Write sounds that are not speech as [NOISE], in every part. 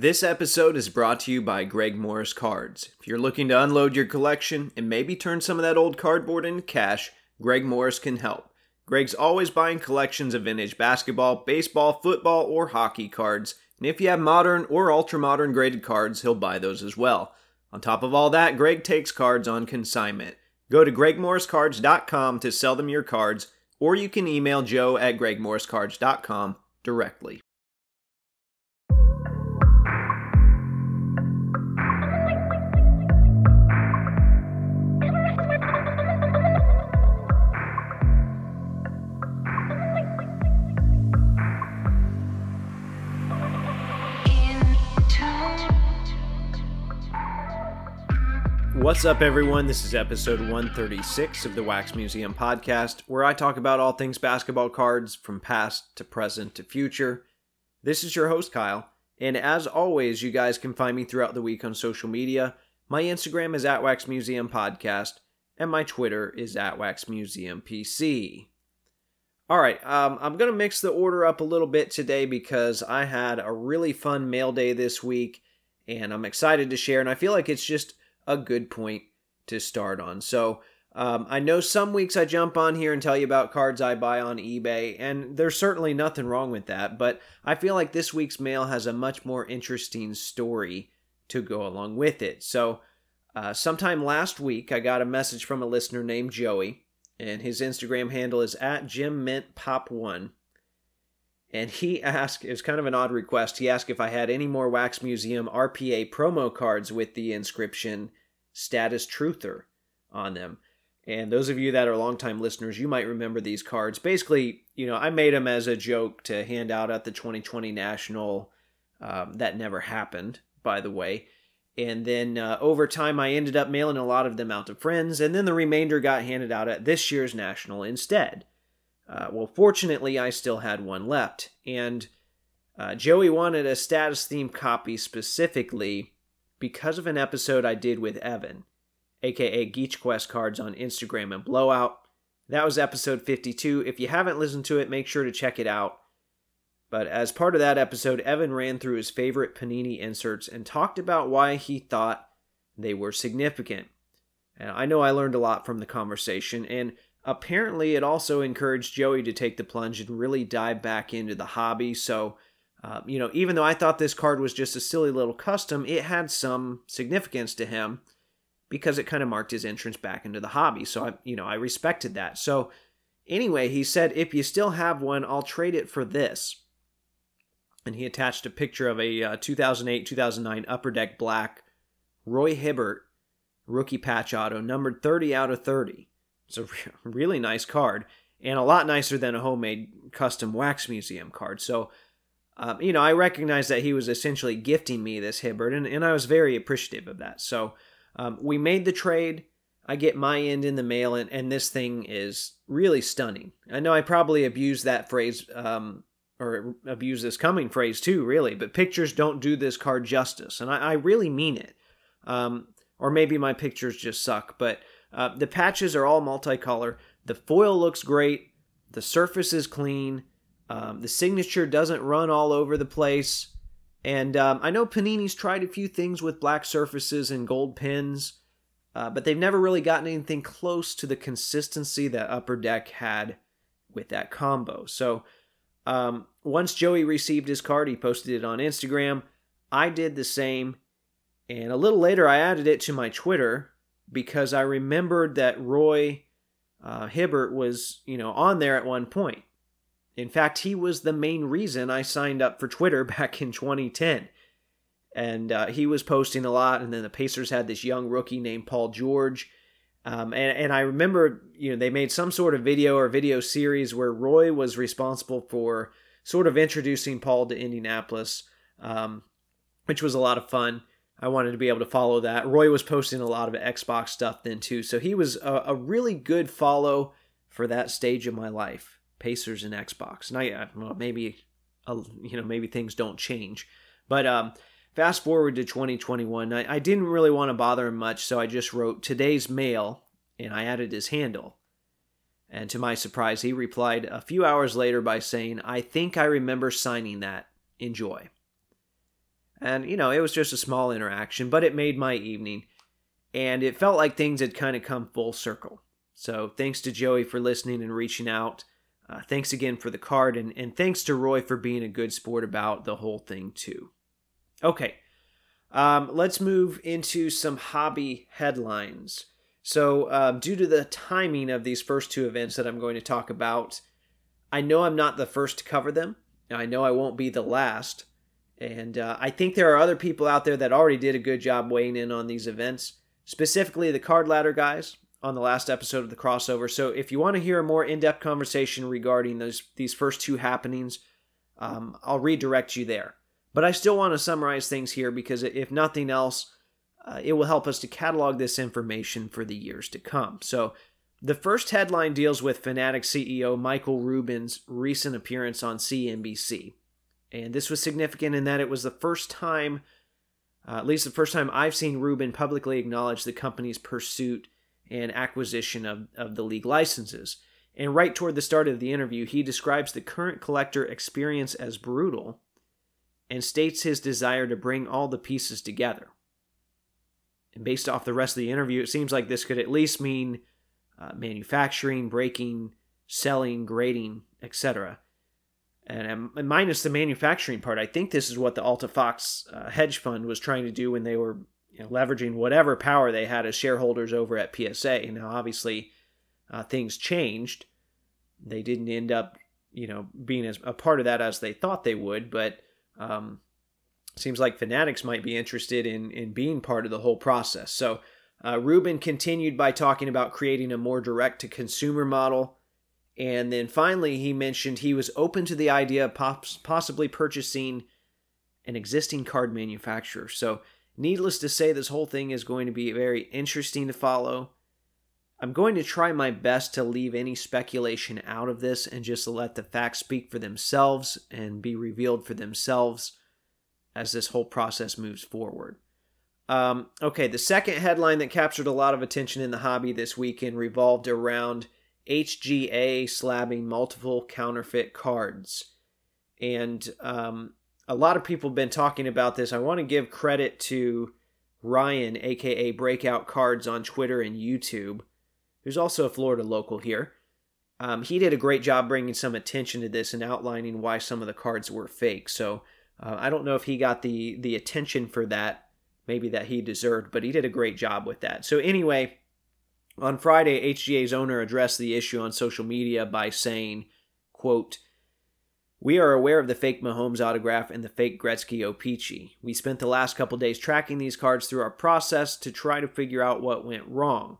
This episode is brought to you by Greg Morris Cards. If you're looking to unload your collection and maybe turn some of that old cardboard into cash, Greg Morris can help. Greg's always buying collections of vintage basketball, baseball, football, or hockey cards, and if you have modern or ultra modern graded cards, he'll buy those as well. On top of all that, Greg takes cards on consignment. Go to gregmorriscards.com to sell them your cards, or you can email joe at gregmorriscards.com directly. What's up, everyone? This is episode 136 of the Wax Museum podcast, where I talk about all things basketball cards from past to present to future. This is your host, Kyle, and as always, you guys can find me throughout the week on social media. My Instagram is at Wax Museum Podcast, and my Twitter is at Wax Museum PC. All right, um, I'm going to mix the order up a little bit today because I had a really fun mail day this week, and I'm excited to share, and I feel like it's just a good point to start on. So um, I know some weeks I jump on here and tell you about cards I buy on eBay, and there's certainly nothing wrong with that, but I feel like this week's mail has a much more interesting story to go along with it. So uh, sometime last week, I got a message from a listener named Joey, and his Instagram handle is at JimMintPop1. And he [LAUGHS] asked, it was kind of an odd request. He asked if I had any more Wax Museum RPA promo cards with the inscription status truther on them. And those of you that are longtime listeners, you might remember these cards. Basically, you know, I made them as a joke to hand out at the 2020 National. Um, that never happened, by the way. And then uh, over time, I ended up mailing a lot of them out to friends, and then the remainder got handed out at this year's National instead. Uh, well, fortunately, I still had one left. And uh, Joey wanted a status theme copy specifically because of an episode I did with Evan, aka Geach Quest cards on Instagram and Blowout. That was episode 52. If you haven't listened to it, make sure to check it out. But as part of that episode, Evan ran through his favorite Panini inserts and talked about why he thought they were significant. And I know I learned a lot from the conversation, and apparently it also encouraged Joey to take the plunge and really dive back into the hobby. So uh, you know, even though I thought this card was just a silly little custom, it had some significance to him because it kind of marked his entrance back into the hobby. So I, you know, I respected that. So anyway, he said, if you still have one, I'll trade it for this. And he attached a picture of a uh, 2008 2009 Upper Deck Black Roy Hibbert rookie patch auto, numbered 30 out of 30. It's a [LAUGHS] really nice card and a lot nicer than a homemade custom wax museum card. So um, you know, I recognized that he was essentially gifting me this Hibbert, and, and I was very appreciative of that. So um, we made the trade. I get my end in the mail, and, and this thing is really stunning. I know I probably abused that phrase, um, or abuse this coming phrase too, really, but pictures don't do this card justice, and I, I really mean it. Um, or maybe my pictures just suck, but uh, the patches are all multicolor. The foil looks great. The surface is clean. Um, the signature doesn't run all over the place. And um, I know Panini's tried a few things with black surfaces and gold pins, uh, but they've never really gotten anything close to the consistency that Upper Deck had with that combo. So um, once Joey received his card, he posted it on Instagram. I did the same. And a little later, I added it to my Twitter because I remembered that Roy uh, Hibbert was, you know, on there at one point. In fact, he was the main reason I signed up for Twitter [LAUGHS] back in 2010. And uh, he was posting a lot. And then the Pacers had this young rookie named Paul George. Um, and, and I remember, you know, they made some sort of video or video series where Roy was responsible for sort of introducing Paul to Indianapolis, um, which was a lot of fun. I wanted to be able to follow that. Roy was posting a lot of Xbox stuff then too, so he was a, a really good follow for that stage of my life. Pacers and Xbox. And I, well, maybe, you know, maybe things don't change. But um, fast forward to 2021, I, I didn't really want to bother him much, so I just wrote today's mail and I added his handle. And to my surprise, he replied a few hours later by saying, I think I remember signing that. Enjoy. And, you know, it was just a small interaction, but it made my evening. And it felt like things had kind of come full circle. So thanks to Joey for listening and reaching out. Uh, thanks again for the card, and, and thanks to Roy for being a good sport about the whole thing, too. Okay, um, let's move into some hobby headlines. So, um, due to the timing of these first two events that I'm going to talk about, I know I'm not the first to cover them. I know I won't be the last. And uh, I think there are other people out there that already did a good job weighing in on these events, specifically the card ladder guys on the last episode of the crossover. So if you want to hear a more in depth conversation regarding those these first two happenings, um, I'll redirect you there. But I still want to summarize things here because if nothing else, uh, it will help us to catalog this information for the years to come. So the first headline deals with Fanatics CEO Michael Rubin's recent appearance on CNBC. And this was significant in that it was the first time, uh, at least the first time I've seen Rubin publicly acknowledge the company's pursuit and acquisition of, of the league licenses. And right toward the start of the interview, he describes the current collector experience as brutal and states his desire to bring all the pieces together. And based off the rest of the interview, it seems like this could at least mean uh, manufacturing, breaking, selling, grading, etc. And, and, minus the manufacturing part, I think this is what the AltaFox uh, hedge fund was trying to do when they were you know, leveraging whatever power they had as shareholders over at PSA. Now, obviously, uh, things changed. They didn't end up, you know, being as a part of that as they thought they would. But um, seems like Fanatics might be interested in in being part of the whole process. So uh, Rubin continued by talking about creating a more direct to consumer model. And then finally, he mentioned he was open to the idea of possibly purchasing an existing card manufacturer. So, needless to say, this whole thing is going to be very interesting to follow. I'm going to try my best to leave any speculation out of this and just let the facts speak for themselves and be revealed for themselves as this whole process moves forward. Um, okay, the second headline that captured a lot of attention in the hobby this weekend revolved around HGA slabbing multiple counterfeit cards. And um, a lot of people have been talking about this. I want to give credit to Ryan, aka Breakout Cards, on Twitter and YouTube, who's also a Florida local here. Um, he did a great job bringing some attention to this and outlining why some of the cards were fake. So uh, I don't know if he got the the attention for that, maybe that he deserved, but he did a great job with that. So anyway, on Friday, HGA's owner addressed the issue on social media by saying, "quote." We are aware of the fake Mahomes autograph and the fake Gretzky O-Pee-Chee. We spent the last couple days tracking these cards through our process to try to figure out what went wrong.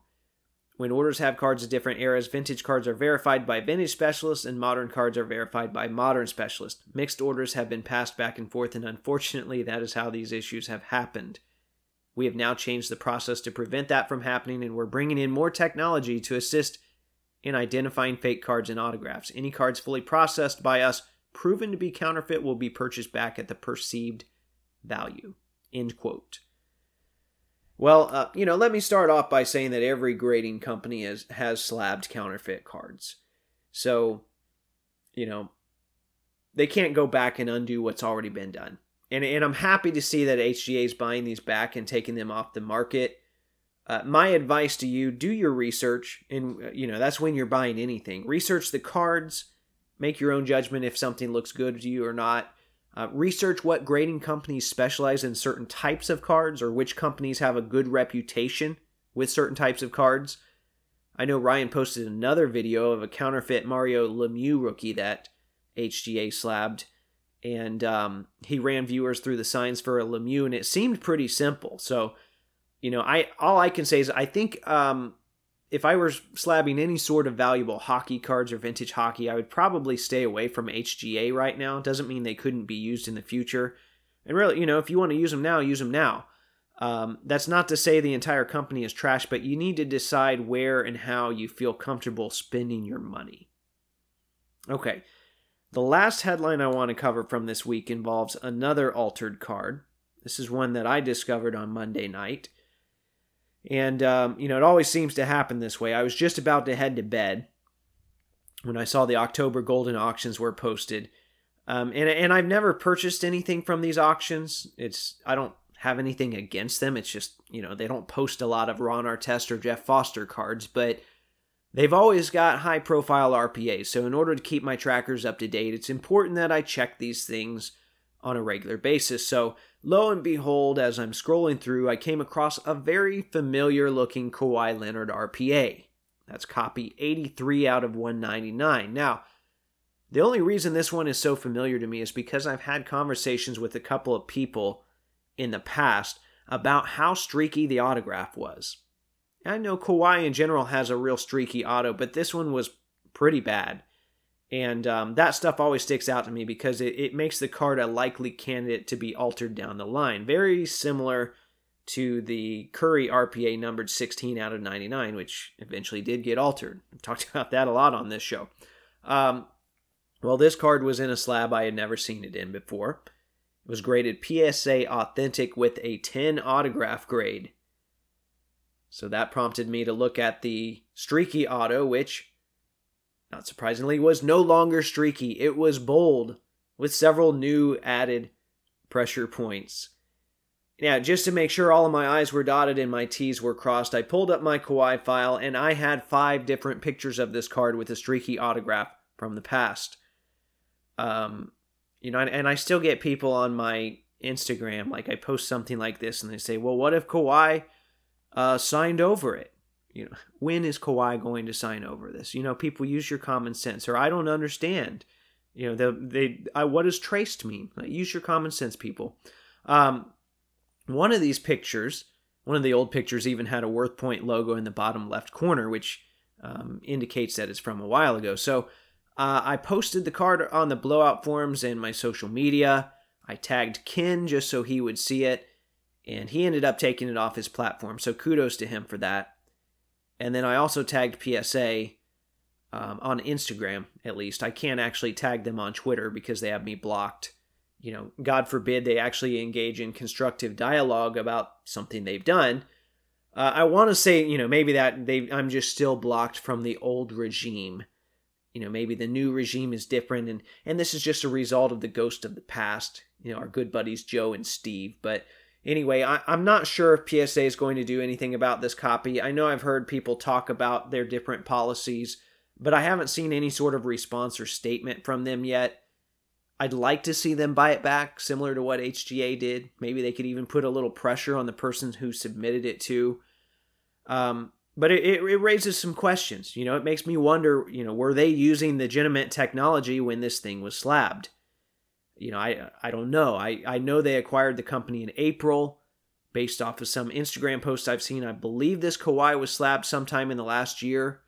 When orders have cards of different eras, vintage cards are verified by vintage specialists and modern cards are verified by modern specialists. Mixed orders have been passed back and forth, and unfortunately, that is how these issues have happened. We have now changed the process to prevent that from happening, and we're bringing in more technology to assist in identifying fake cards and autographs. Any cards fully processed by us proven to be counterfeit will be purchased back at the perceived value. End quote. Well, uh, you know, let me start off by saying that every grading company has has slabbed counterfeit cards. So, you know, they can't go back and undo what's already been done. And and I'm happy to see that HGA is buying these back and taking them off the market. Uh, my advice to you: do your research, and uh, you know that's when you're buying anything. Research the cards, make your own judgment if something looks good to you or not. Uh, research what grading companies specialize in certain types of cards or which companies have a good reputation with certain types of cards. I know Ryan posted another video of a counterfeit Mario Lemieux rookie that HGA slabbed, and um, he ran viewers through the signs for a Lemieux, and it seemed pretty simple. So, you know, I all I can say is I think um, if I were slabbing any sort of valuable hockey cards or vintage hockey, I would probably stay away from HGA right now. Doesn't mean they couldn't be used in the future. And really, you know, if you want to use them now, use them now. Um, that's not to say the entire company is trash, but you need to decide where and how you feel comfortable spending your money. Okay, the last headline I want to cover from this week involves another altered card. This is one that I discovered on Monday night. And, um, you know, it always seems to happen this way. I was just about to head to bed when I saw the October Goldin auctions were posted. Um, and and I've never purchased anything from these auctions. It's I don't have anything against them. It's just you know they don't post a lot of Ron Artest or Jeff Foster cards, but they've always got high profile RPAs. So in order to keep my trackers up to date, it's important that I check these things on a regular basis. So lo and behold, as I'm scrolling through, I came across a very familiar looking Kawhi Leonard RPA. That's copy 83 out of 199. Now the only reason this one is so familiar to me is because I've had conversations with a couple of people in the past about how streaky the autograph was. I know Kawhi in general has a real streaky auto, but this one was pretty bad. And um, that stuff always sticks out to me because it, it makes the card a likely candidate to be altered down the line. Very similar to the Curry RPA numbered 16 out of 99, which eventually did get altered. I've talked [LAUGHS] about that a lot on this show. Um, well, this card was in a slab I had never seen it in before. It was graded PSA Authentic with a 10 autograph grade. So that prompted me to look at the Streaky Auto, which, not surprisingly, was no longer streaky. It was bold, with several new added pressure points. Now, just to make sure all of my I's were dotted and my T's were crossed, I pulled up my Kawhi file and I had five different pictures of this card with a streaky autograph from the past. Um, you know, and, I still get people on my Instagram, like I post something like this, and they say, "Well, what if Kawhi uh, signed over it?" You know, when is Kawhi going to sign over this? You know, people use your common sense, or I don't understand. You know, they they I, what does traced mean? Like, use your common sense, people. Um, one of these pictures, one of the old pictures, even had a Worth Point logo in the bottom left corner, which um, indicates that it's from a while ago. So uh, I posted the card on the blowout forums and my social media. I tagged Ken just so he would see it, and he ended up taking it off his platform. So kudos to him for that. And then I also tagged PSA um, on Instagram, at least. I can't actually tag them on Twitter because they have me blocked. You know, God forbid they actually engage in constructive dialogue about something they've done. Uh, I want to say, you know, maybe that they I'm just still blocked from the old regime you know maybe the new regime is different and and this is just a result of the ghost of the past you know our good buddies joe and steve but anyway I, i'm not sure if psa is going to do anything about this copy i know i've heard people talk about their different policies but i haven't seen any sort of response or statement from them yet i'd like to see them buy it back similar to what hga did maybe they could even put a little pressure on the person who submitted it to um, but it, it, raises some questions. You know, it makes me wonder, you know, were they using the legitimate technology when this thing was slabbed? You know, I I don't know. I, I know they acquired the company in April based off of some Instagram posts I've seen. I believe this Kawhi was slabbed sometime in the last year.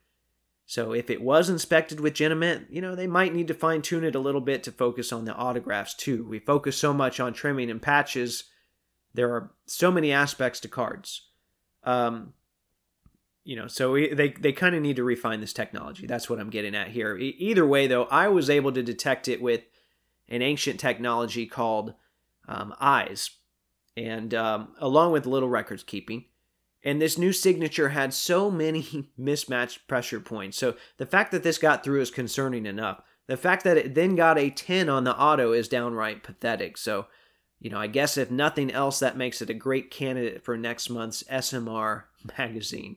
So if it was inspected with Genamint, you know, they might need to fine tune it a little bit to focus on the autographs too. We focus so much on trimming and patches. There are so many aspects to cards. Um, you know so we, they they kind of need to refine this technology that's what i'm getting at here e- either way though i was able to detect it with an ancient technology called um, eyes and um, along with little records keeping and this new signature had so many [LAUGHS] mismatched pressure points so the fact that this got through is concerning enough the fact that it then got a 10 on the auto is downright pathetic so you know i guess if nothing else that makes it a great candidate for next month's smr [LAUGHS] magazine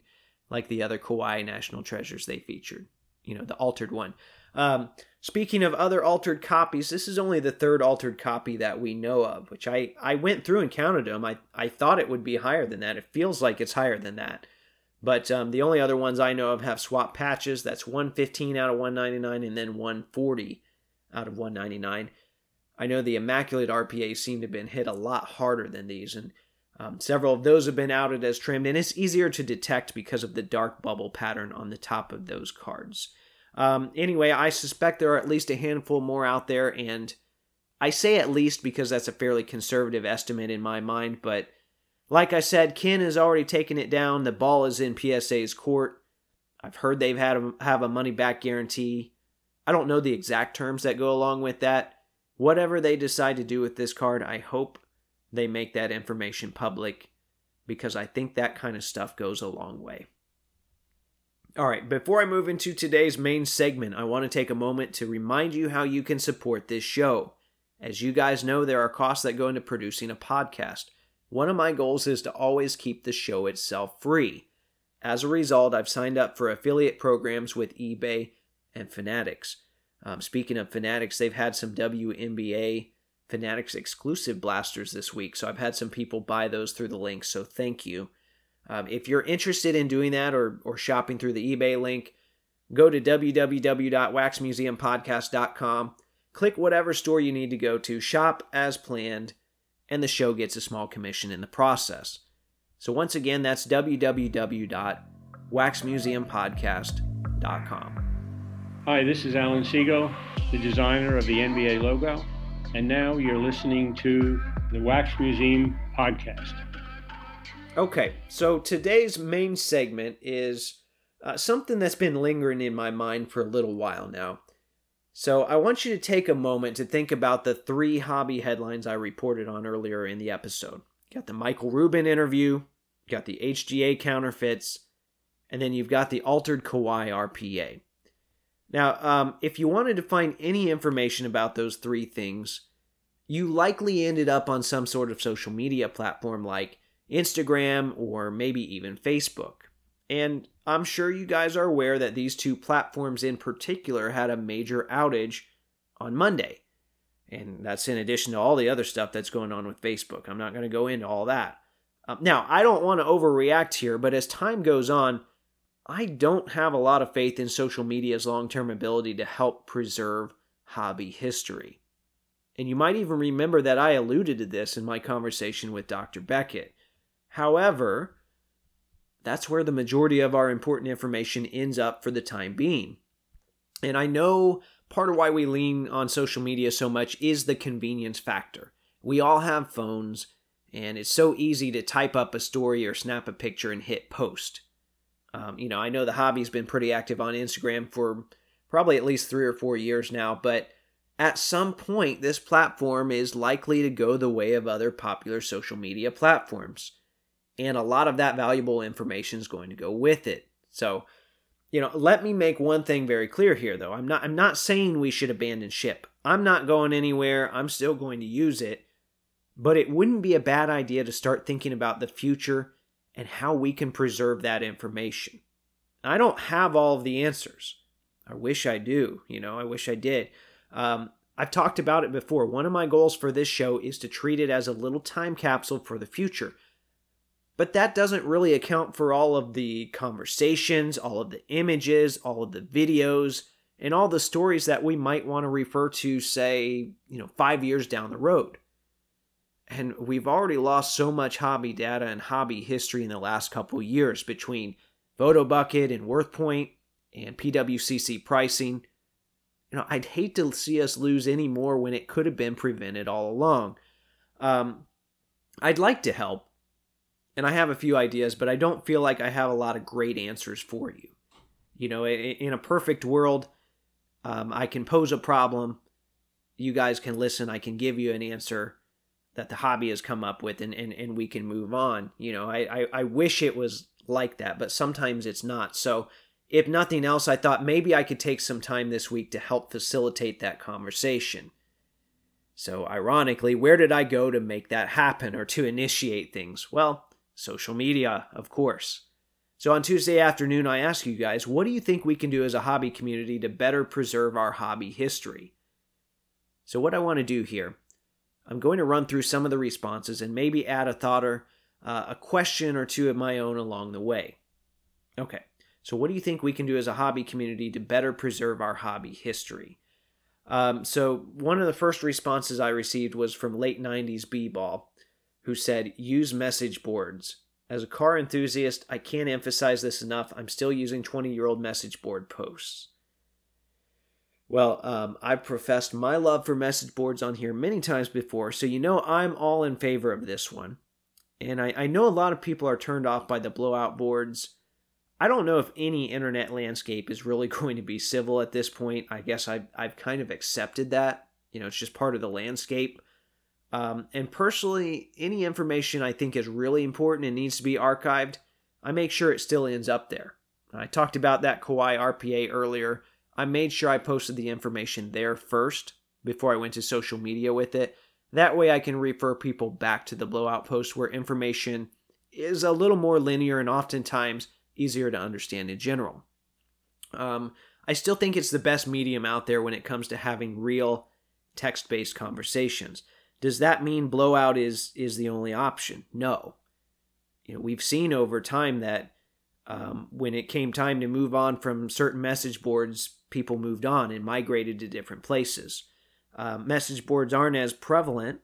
like the other Kawhi National Treasures they featured. You know, the altered one. Um, speaking of other altered copies, this is only the third altered copy that we know of, which I, I went through and counted them. I, I thought it would be higher than that. It feels like it's higher than that. But um, the only other ones I know of have swap patches. That's 115 out of 199 and then 140 out of 199. I know the Immaculate RPA seem to have been hit a lot harder than these, and um, several of those have been outed as trimmed, and it's easier to detect because of the dark bubble pattern on the top of those cards. Um, anyway, I suspect there are at least a handful more out there, and I say at least because that's a fairly conservative estimate in my mind, but like I said, Ken has already taken it down. The ball is in PSA's court. I've heard they've had a, have a money back guarantee. I don't know the exact terms that go along with that. Whatever they decide to do with this card, I hope they make that information public because I think that kind of stuff goes a long way. All right, before I move into today's main segment, I want to take a moment to remind you how you can support this show. As you guys know, there are costs that go into producing a podcast. One of my goals is to always keep the show itself free. As a result, I've signed up for affiliate programs with eBay and Fanatics. Um, speaking of Fanatics, they've had some WNBA Fanatics exclusive blasters this week, so I've had some people buy those through the link, so thank you. Um, if you're interested in doing that or, or shopping through the eBay link, go to www.waxmuseumpodcast.com, click whatever store you need to go to, shop as planned, and the show gets a small commission in the process. So once again, that's www.waxmuseumpodcast.com. Hi, this is Alan Siegel, the designer of the NBA logo, and now you're listening to the Wax Museum podcast. Okay, so today's main segment is uh, something that's been lingering in my mind for a little while now. So I want you to take a moment to think about the three hobby headlines I reported on earlier in the episode. You got the Michael Rubin interview, you got the HGA counterfeits, and then you've got the altered Kawhi RPA. Now, um, if you wanted to find any information about those three things, you likely ended up on some sort of social media platform like Instagram, or maybe even Facebook. And I'm sure you guys are aware that these two platforms in particular had a major outage on Monday. And that's in addition to all the other stuff that's going on with Facebook. I'm not going to go into all that. Um, now, I don't want to overreact here, but as time goes on, I don't have a lot of faith in social media's long term ability to help preserve hobby history. And you might even remember that I alluded to this in my conversation with Dr. Beckett. However, that's where the majority of our important information ends up for the time being. And I know part of why we lean on social media so much is the convenience factor. We all have phones, and it's so easy to type up a story or snap a picture and hit post. Um, you know, I know the hobby's been pretty active on Instagram for probably at least three or four years now, but at some point, this platform is likely to go the way of other popular social media platforms and a lot of that valuable information is going to go with it. So, you know, let me make one thing very clear here though. I'm not I'm not saying we should abandon ship. I'm not going anywhere. I'm still going to use it. But it wouldn't be a bad idea to start thinking about the future and how we can preserve that information. I don't have all of the answers. I wish I do, you know, I wish I did. Um, I've talked about it before. One of my goals for this show is to treat it as a little time capsule for the future but that doesn't really account for all of the conversations, all of the images, all of the videos, and all the stories that we might want to refer to, say, you know, five years down the road. And we've already lost so much hobby data and hobby history in the last couple years between PhotoBucket and WorthPoint and PWCC pricing. You know, I'd hate to see us lose any more when it could have been prevented all along. Um, I'd like to help, and I have a few ideas, but I don't feel like I have a lot of great answers for you. You know, in a perfect world, um, I can pose a problem, you guys can listen, I can give you an answer that the hobby has come up with, and, and, and we can move on. You know, I, I, I wish it was like that, but sometimes it's not. So, if nothing else, I thought maybe I could take some time this week to help facilitate that conversation. So, ironically, where did I go to make that happen or to initiate things? Well, social media, of course. So on Tuesday afternoon, I ask you guys, what do you think we can do as a hobby community to better preserve our hobby history? So, what I want to do here, I'm going to run through some of the responses and maybe add a thought or uh, a question or two of my own along the way. Okay, so what do you think we can do as a hobby community to better preserve our hobby history? Um, so, one of the first responses I received was from late 90s B ball who said, use message boards. As a car enthusiast, I can't emphasize this enough. I'm still using 20 year old message board posts. Well, um, I've professed my love for message boards on here many times before, so you know I'm all in favor of this one. And I, I know a lot of people are turned off by the blowout boards. I don't know if any internet landscape is really [LAUGHS] going to be civil at this point. I guess I've, I've kind of accepted that. You know, it's just part of the landscape. Um, and personally, any information I think is really important and needs to be archived, I make sure it still ends up there. I talked about that Kawhi RPA earlier. I made sure I posted the information there first before I went to social media with it. That way I can refer people back to the blowout post where information is a little more linear and oftentimes easier to understand in general. Um, I still think it's the best medium out there when it comes to having real text based conversations. Does that mean blowout is is the only option? No. You know, we've seen over time that um, when it came time to move on from certain message boards, people moved on and migrated to different places. Uh, message boards aren't as prevalent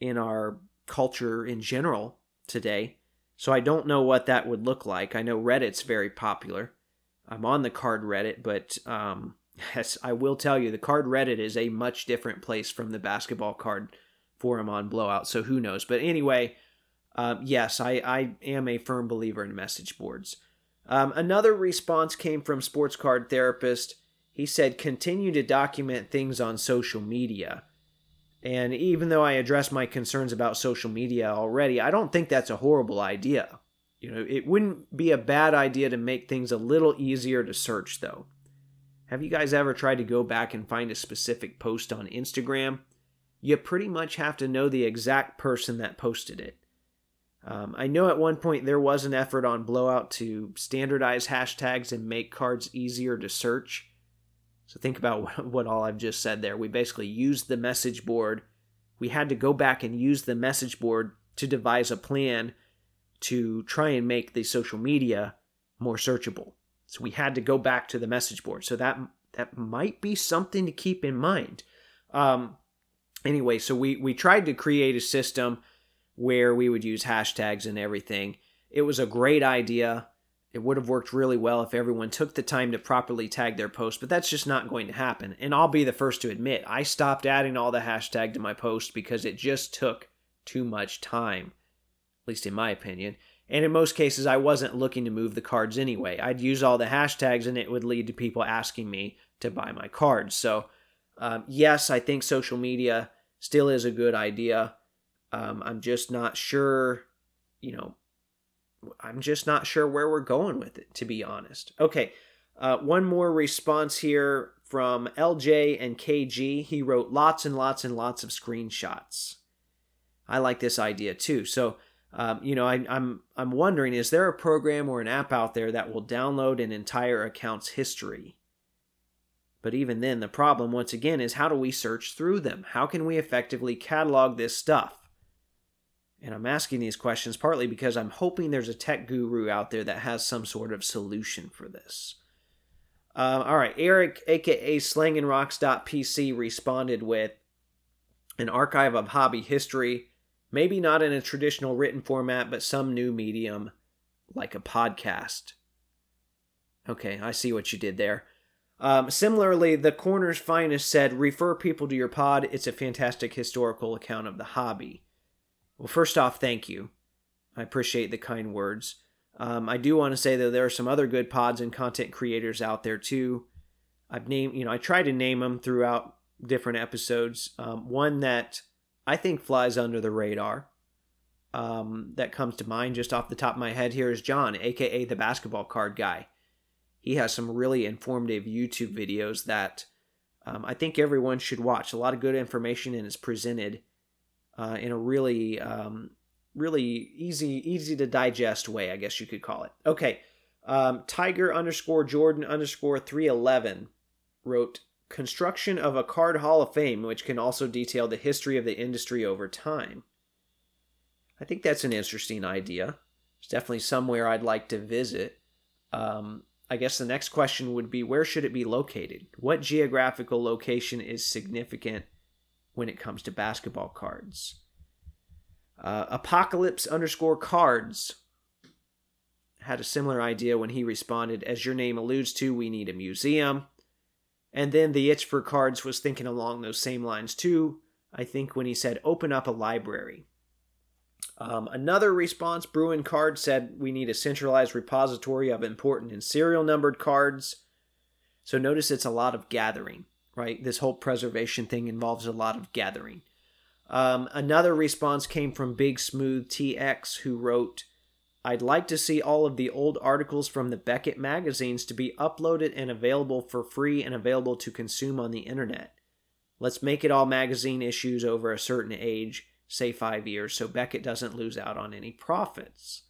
in our culture in general today, so I don't know what that would look like. I know Reddit's very popular. I'm on the card Reddit, but um, yes, I will tell you the card Reddit is a much different place from the basketball card forum on Blowout. So who knows? But anyway, um, yes, I, I am a firm believer in message boards. Um, another response came from Sports Card Therapist. He said, continue to document things on social media. And even though I addressed my concerns about social media already, I don't think that's a horrible idea. You know, it wouldn't be a bad idea to make things a little easier to search, though. Have you guys ever tried to go back and find a specific post on Instagram? You pretty much have to know the exact person that posted it. Um, I know at one point there was an effort on Blowout to standardize hashtags and make cards easier to search. So think about what, [LAUGHS] what all I've just said there. We basically used the message board. We had to go back and use the message board to devise a plan to try and make the social media more searchable. So we had to go back to the message board. So that that might be something to keep in mind. Um, anyway, so we we tried to create a system where we would use hashtags and everything. It was a great idea. It would have worked really well if everyone took the time to properly tag their post, but that's just not going to happen. And I'll be the first to admit, I stopped adding all the hashtag to my post because it just took too much time, at least in my opinion. And in most cases, I wasn't looking to move the cards anyway. I'd use all the hashtags and it would lead to people asking me to buy my cards. So, um, yes, I think social media still is a good idea. Um, I'm just not sure, you know, I'm just not sure where we're going with it, to be honest. Okay, uh, one more response here from LJ and KG. He wrote lots and lots and lots of screenshots. I like this idea too. So, um, you know, I, I'm I'm wondering, is there a program or an app out there that will download an entire account's history? But even then, the problem once again is how do we search through them? How can we effectively catalog this stuff? And I'm asking these questions partly because I'm hoping there's a tech guru out there that has some sort of solution for this. Uh, all right, Eric, aka slangandrocks.pc, responded with an archive of hobby history, maybe not in a traditional written format, but some new medium like a podcast. Okay, I see what you did there. Um, similarly, the Corner's Finest said, refer people to your pod. It's a fantastic historical account of the hobby. Well, first off, thank you. I appreciate the kind words. Um, I do want to say though, there are some other good pods and content creators out there too. I've named, you know, I try to name them throughout different episodes. Um, one that I think flies under the radar um, that comes to mind just off the top of my head here is John, aka the basketball card guy. He has some really informative YouTube videos that um, I think everyone should watch. A lot of good information and is presented uh, in a really um, really easy easy to digest way, I guess you could call it. Okay, um, Tiger underscore Jordan underscore three eleven wrote construction of a card hall of fame, which can also detail the history of the industry over time. I think that's an interesting idea. It's definitely somewhere I'd like to visit. Um, I guess the next question would be where should it be located? What geographical location is significant when it comes to basketball cards. Uh, Apocalypse underscore cards had a similar idea when he responded, as your name alludes to, we need a museum. And then the itch for cards was thinking along those same lines too. I think when he said, open up a library. Um, another response, Bruin Card said, we need a centralized repository of important and serial numbered cards. So notice it's a lot of gathering right? This whole preservation thing involves a lot of gathering. Um, another response came from Big Smooth TX, who wrote I'd like to see all of the old articles from the Beckett magazines to be uploaded and available for free and available to consume on the internet. Let's make it all magazine issues over a certain age, say five years, so Beckett doesn't lose out on any profits.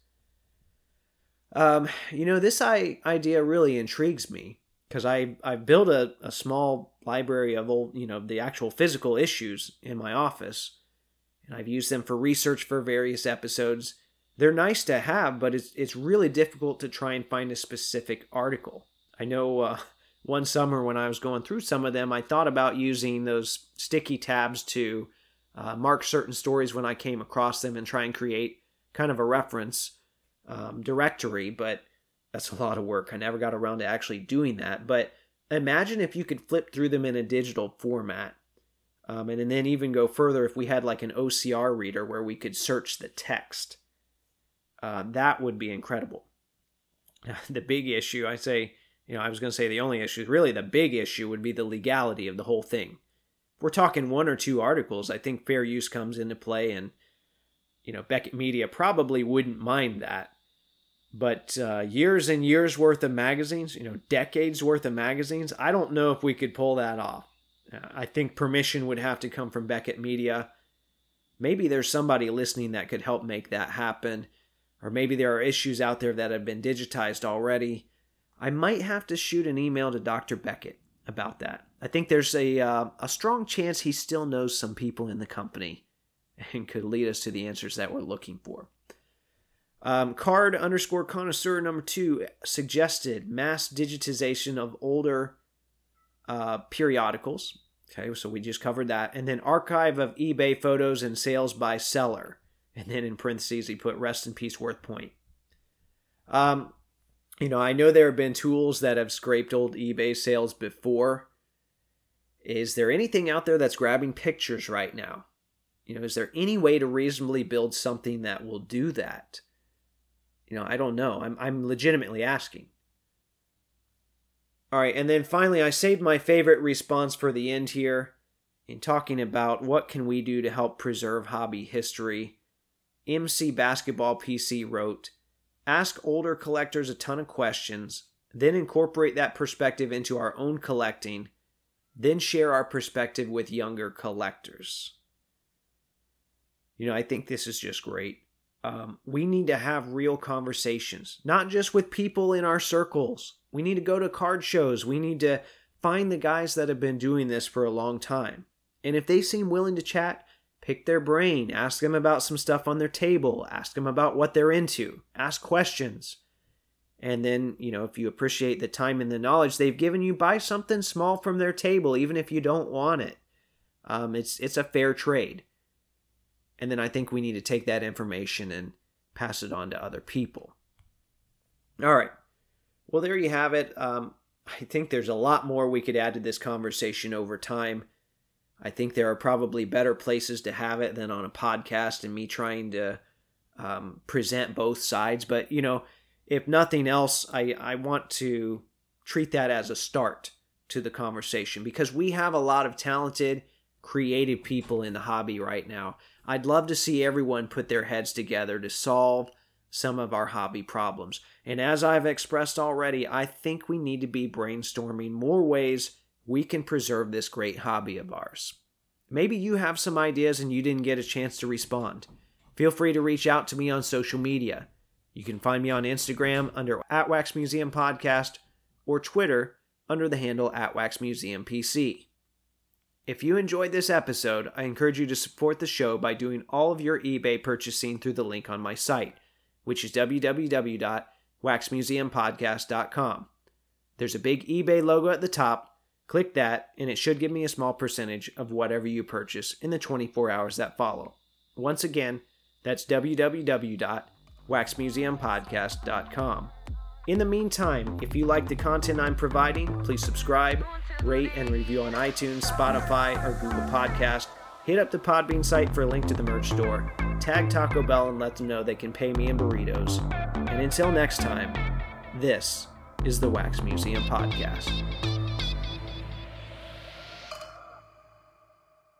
Um, you know, this I, idea really intrigues me because I I built a, a small library of old, you know, the actual physical issues in my office, and I've used them for research for various episodes they're nice to have, but it's it's really difficult to try and find a specific article. I know uh, [LAUGHS] one summer when I was going through some of them, I thought about using those sticky tabs to uh, mark certain stories when I came across them and try and create kind of a reference um, directory, but that's [LAUGHS] a lot of work. I never got around to actually doing that. But imagine if you could flip through them in a digital format. Um, and, and then even go further if we had like an OCR reader where we could search the text uh, that would be incredible. [LAUGHS] The big issue, I say, you know, I was going to say the only issue, really the big issue would be the legality of the whole thing. If we're talking one or two articles, I think fair use comes into play, and, you know, Beckett Media probably wouldn't mind that. But uh, years and years worth of magazines, you know, decades worth of magazines, I don't know if we could pull that off. Uh, I think permission would have to come from Beckett Media. Maybe there's somebody listening that could help make that happen or maybe there are issues out there that have been digitized already, I might have to shoot an email to Dr. Beckett about that. I think there's a, uh, a strong chance he still knows some people in the company [LAUGHS] and could lead us to the answers that we're looking for. Um, card underscore connoisseur number two suggested mass digitization of older uh, periodicals. Okay, so we just covered that. And then archive of eBay photos and sales by seller. And then in parentheses, he put rest in peace, Worth Point. Um, you know, I know there have been tools that have scraped old eBay sales before. Is there anything out there that's grabbing pictures right now? You know, is there any way to reasonably build something that will do that? You know, I don't know. I'm, I'm legitimately asking. All right, and then finally, I saved my favorite response for the end here in talking about what can we do to help preserve hobby history MC Basketball PC wrote, Ask older collectors a ton of questions, then incorporate that perspective into our own collecting, then share our perspective with younger collectors. You know, I think this is just great. Um, we need to have real conversations, not just with people in our circles. We need to go to card shows. We need to find the guys that have been doing this for a long time. And if they seem willing to chat, pick their brain, ask them about some stuff on their table, ask them about what they're into, ask questions. And then, you know, if you appreciate the time and the knowledge they've given you, buy something small from their table, even if you don't want it. Um, it's it's a fair trade. And then I think we need to take that information and pass it on to other people. All right. Well, there you have it. Um, I think there's a lot more we could add to this conversation over time. I think there are probably better places to have it than on a podcast and me trying to um, present both sides. But, you know, if nothing else, I, I want to treat that as a start to the conversation because we have a lot of talented, creative people in the hobby right now. I'd love to see everyone put their heads together to solve some of our hobby problems. And as I've expressed already, I think we need to be brainstorming more ways we can preserve this great hobby of ours. Maybe you have some ideas and you didn't get a chance to respond. Feel free to reach out to me on social media. You can find me on Instagram under at Wax Museum Podcast or Twitter under the handle at Wax Museum PC. If you enjoyed this episode, I encourage you to support the show by doing all of your eBay purchasing through the link on my site, which is www.waxmuseumpodcast.com. There's a big eBay logo at the top Click that, and it should give me a small percentage of whatever you purchase in the 24 hours that follow. Once again, that's www.waxmuseumpodcast.com. In the meantime, if you like the content I'm providing, please subscribe, rate, and review on iTunes, Spotify, or Google Podcast. Hit up the Podbean site for a link to the merch store. Tag Taco Bell and let them know they can pay me in burritos. And until next time, this is the Wax Museum Podcast.